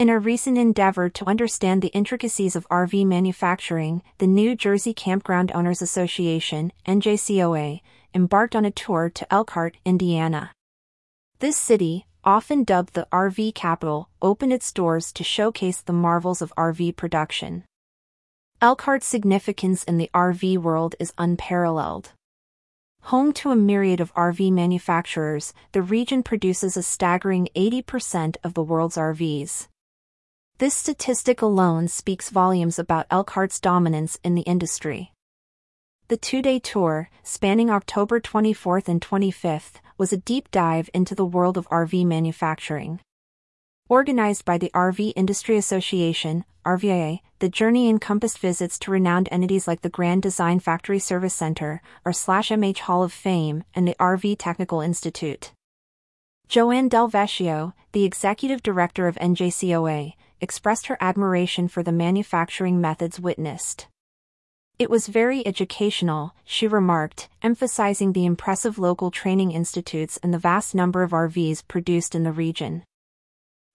In a recent endeavor to understand the intricacies of RV manufacturing, the New Jersey Campground Owners Association, NJCOA, embarked on a tour to Elkhart, Indiana. This city, often dubbed the RV capital, opened its doors to showcase the marvels of RV production. Elkhart's significance in the RV world is unparalleled. Home to a myriad of RV manufacturers, the region produces a staggering 80% of the world's RVs. This statistic alone speaks volumes about Elkhart's dominance in the industry. The two-day tour, spanning October 24th and 25th, was a deep dive into the world of RV manufacturing. Organized by the RV Industry Association, RVIA, the journey encompassed visits to renowned entities like the Grand Design Factory Service Center, RV/MH Hall of Fame, and the RV Technical Institute. Joanne Del Vecchio, the executive director of NJCOA, expressed her admiration for the manufacturing methods witnessed. It was very educational, she remarked, emphasizing the impressive local training institutes and the vast number of RVs produced in the region.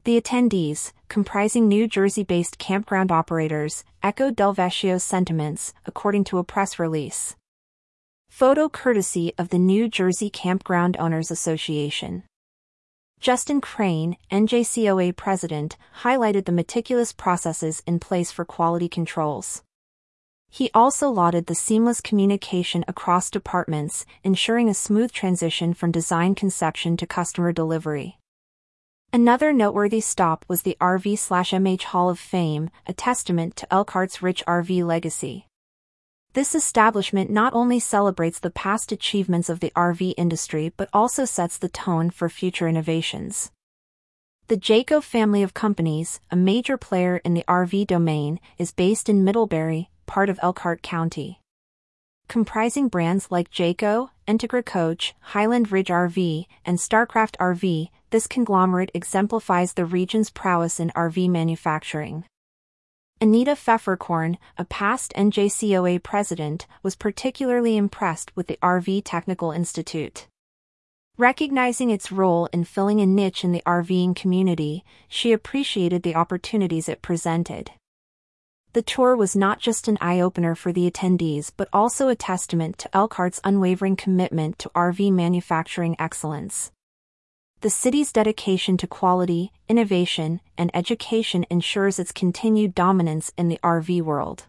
The attendees, comprising New Jersey based campground operators, echoed Del Vecchio's sentiments, according to a press release. Photo courtesy of the New Jersey Campground Owners Association. Justin Crane, NJCOA president, highlighted the meticulous processes in place for quality controls. He also lauded the seamless communication across departments, ensuring a smooth transition from design conception to customer delivery. Another noteworthy stop was the RV/MH Hall of Fame, a testament to Elkhart's rich RV legacy. This establishment not only celebrates the past achievements of the RV industry but also sets the tone for future innovations. The Jayco family of companies, a major player in the RV domain, is based in Middlebury, part of Elkhart County. Comprising brands like Jayco, Entegra Coach, Highland Ridge RV, and Starcraft RV, this conglomerate exemplifies the region's prowess in RV manufacturing. Anita Pfefferkorn, a past NJCOA president, was particularly impressed with the RV Technical Institute. Recognizing its role in filling a niche in the RVing community, she appreciated the opportunities it presented. The tour was not just an eye-opener for the attendees but also a testament to Elkhart's unwavering commitment to RV manufacturing excellence. The city's dedication to quality, innovation, and education ensures its continued dominance in the RV world.